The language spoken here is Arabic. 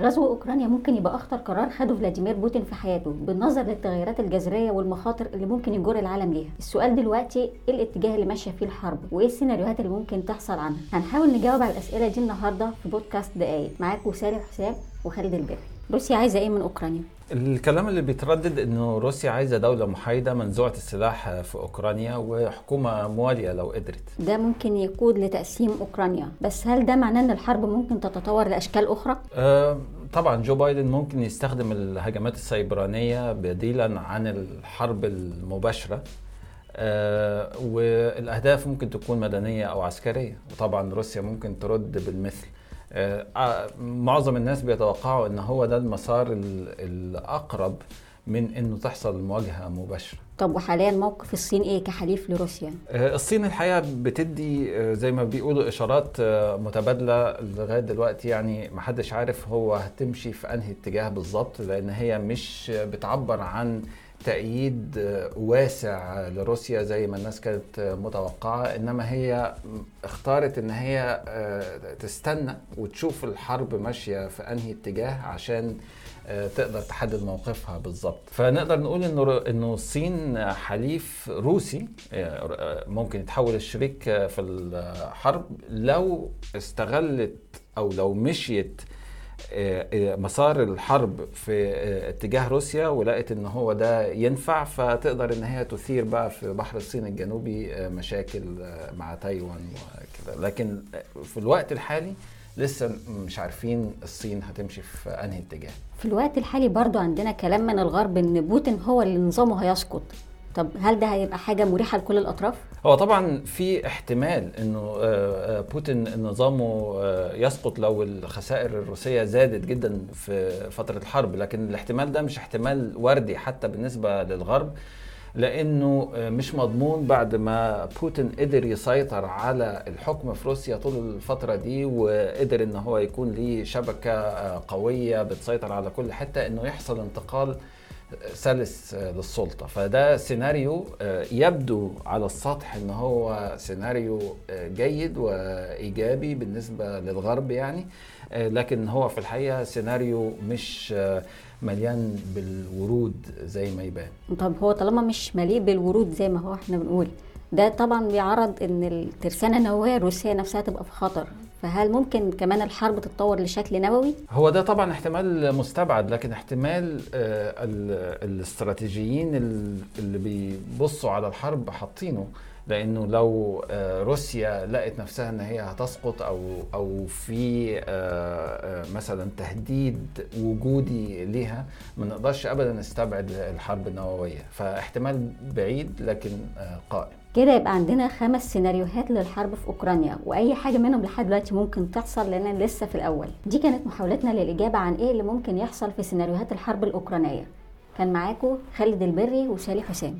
غزو أوكرانيا ممكن يبقى أخطر قرار خده فلاديمير بوتين في حياته بالنظر للتغيرات الجذرية والمخاطر اللي ممكن يجر العالم ليها. السؤال دلوقتي إيه الاتجاه اللي ماشية فيه الحرب؟ وإيه السيناريوهات اللي ممكن تحصل عنها؟ هنحاول نجاوب على الأسئلة دي النهارده في بودكاست دقايق. معاكم سالم حسام وخالد البري روسيا عايزة إيه من أوكرانيا؟ الكلام اللي بيتردد إنه روسيا عايزة دولة محايدة منزوعه السلاح في أوكرانيا وحكومة موالية لو قدرت. ده ممكن يقود لتقسيم أوكرانيا بس هل ده معناه إن الحرب ممكن تتطور لأشكال أخرى؟ آه طبعا جو بايدن ممكن يستخدم الهجمات السيبرانية بديلا عن الحرب المباشرة آه والأهداف ممكن تكون مدنية أو عسكرية وطبعا روسيا ممكن ترد بالمثل. معظم الناس بيتوقعوا إن هو ده المسار الأقرب من إنه تحصل مواجهة مباشرة. طب وحاليا موقف الصين إيه كحليف لروسيا؟ آه الصين الحقيقة بتدي آه زي ما بيقولوا إشارات متبادلة لغاية دلوقتي. يعني محدش عارف هو هتمشي في أنهي اتجاه بالظبط لأن هي مش بتعبر عن تأييد واسع لروسيا زي ما الناس كانت متوقعة إنما هي اختارت إن هي تستنى وتشوف الحرب ماشية في أنهي اتجاه عشان تقدر تحدد موقفها بالظبط. فنقدر نقول إنه إنه الصين حليف روسي ممكن يتحول الشريك في الحرب لو استغلت أو لو مشيت مسار الحرب في اتجاه روسيا ولقت إن هو ده ينفع فتقدر إن هي تثير بقى في بحر الصين الجنوبي مشاكل مع تايوان وكده. لكن في الوقت الحالي لسه مش عارفين الصين هتمشي في أنهي اتجاه. في الوقت الحالي برضو عندنا كلام من الغرب إن بوتين هو اللي نظامه هيسقط. طب هل ده هيبقى حاجة مريحة لكل الأطراف؟ هو طبعا في احتمال إنه بوتين نظامه يسقط لو الخسائر الروسية زادت جدا في فترة الحرب لكن الاحتمال ده مش احتمال وردي حتى بالنسبة للغرب لأنه مش مضمون بعد ما بوتين قدر يسيطر على الحكم في روسيا طول الفترة دي وقدر إن هو يكون ليه شبكة قوية بتسيطر على كل حتة إنه يحصل انتقال سلس للسلطة. فده سيناريو يبدو على السطح إن هو سيناريو جيد وإيجابي بالنسبة للغرب يعني لكن هو في الحقيقة سيناريو مش مليان بالورود زي ما يبان. طب هو طالما مش مليء بالورود زي ما هو إحنا بنقول ده طبعا بيعرض إن الترسانة النوويه الروسيه نفسها تبقى في خطر. فهل ممكن كمان الحرب تتطور لشكل نووي؟ هو ده طبعا احتمال مستبعد لكن احتمال الاستراتيجيين اللي بيبصوا على الحرب حاطينه لأنه لو روسيا لقت نفسها إن هي هتسقط أو أو في مثلا تهديد وجودي ليها ما نقدرش ابدا نستبعد الحرب النووية. فاحتمال بعيد لكن قائم. كده يبقى عندنا خمس سيناريوهات للحرب في أوكرانيا وأي حاجة منهم لحد دلوقتي ممكن تحصل لأن لسه في الأول. دي كانت محاولتنا للإجابة عن إيه اللي ممكن يحصل في سيناريوهات الحرب الأوكرانية. كان معاكم خالد البري وسالي حسام.